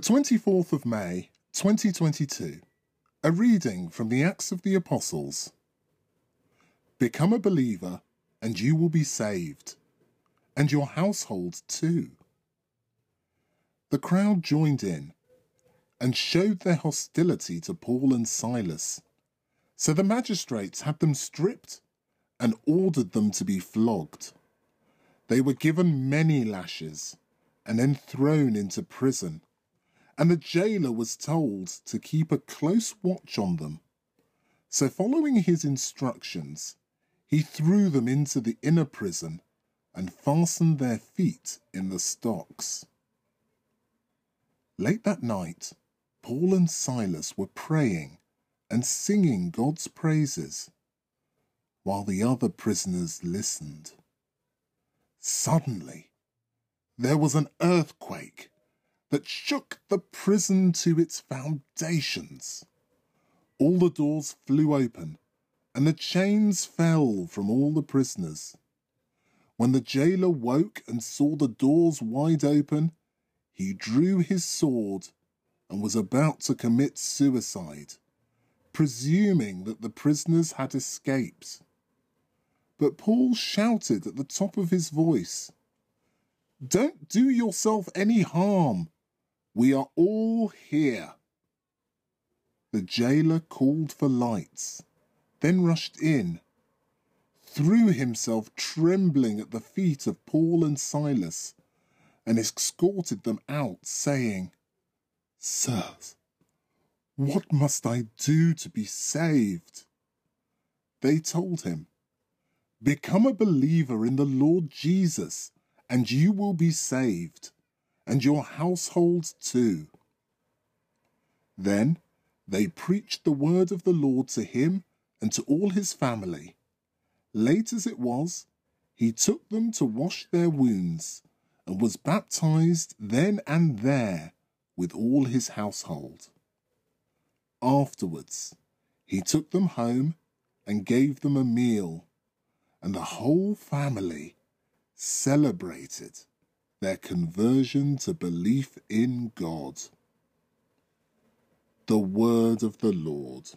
24th of May, 2022. A reading from the Acts of the Apostles. Become a believer, and you will be saved, and your household too. The crowd joined in and showed their hostility to Paul and Silas. So the magistrates had them stripped and ordered them to be flogged. They were given many lashes and then thrown into prison and the jailer was told to keep a close watch on them. So, following his instructions, he threw them into the inner prison and fastened their feet in the stocks. Late that night, Paul and Silas were praying and singing God's praises, while the other prisoners listened. Suddenly, there was an earthquake that shook the prison to its foundations. All the doors flew open, and the chains fell from all the prisoners. When the jailer woke and saw the doors wide open, he drew his sword and was about to commit suicide, presuming that the prisoners had escaped. But Paul shouted at the top of his voice, Don't do yourself any harm. We are all here. The jailer called for lights, then rushed in, threw himself trembling at the feet of Paul and Silas, and escorted them out, saying, Sirs, what must I do to be saved? They told him, Become a believer in the Lord Jesus, and you will be saved and your household too. Then they preached the word of the Lord to him and to all his family. Late as it was, he took them to wash their wounds and was baptized then and there with all his household. Afterwards, he took them home and gave them a meal, and the whole family celebrated their conversion to belief in God. The Word of the Lord.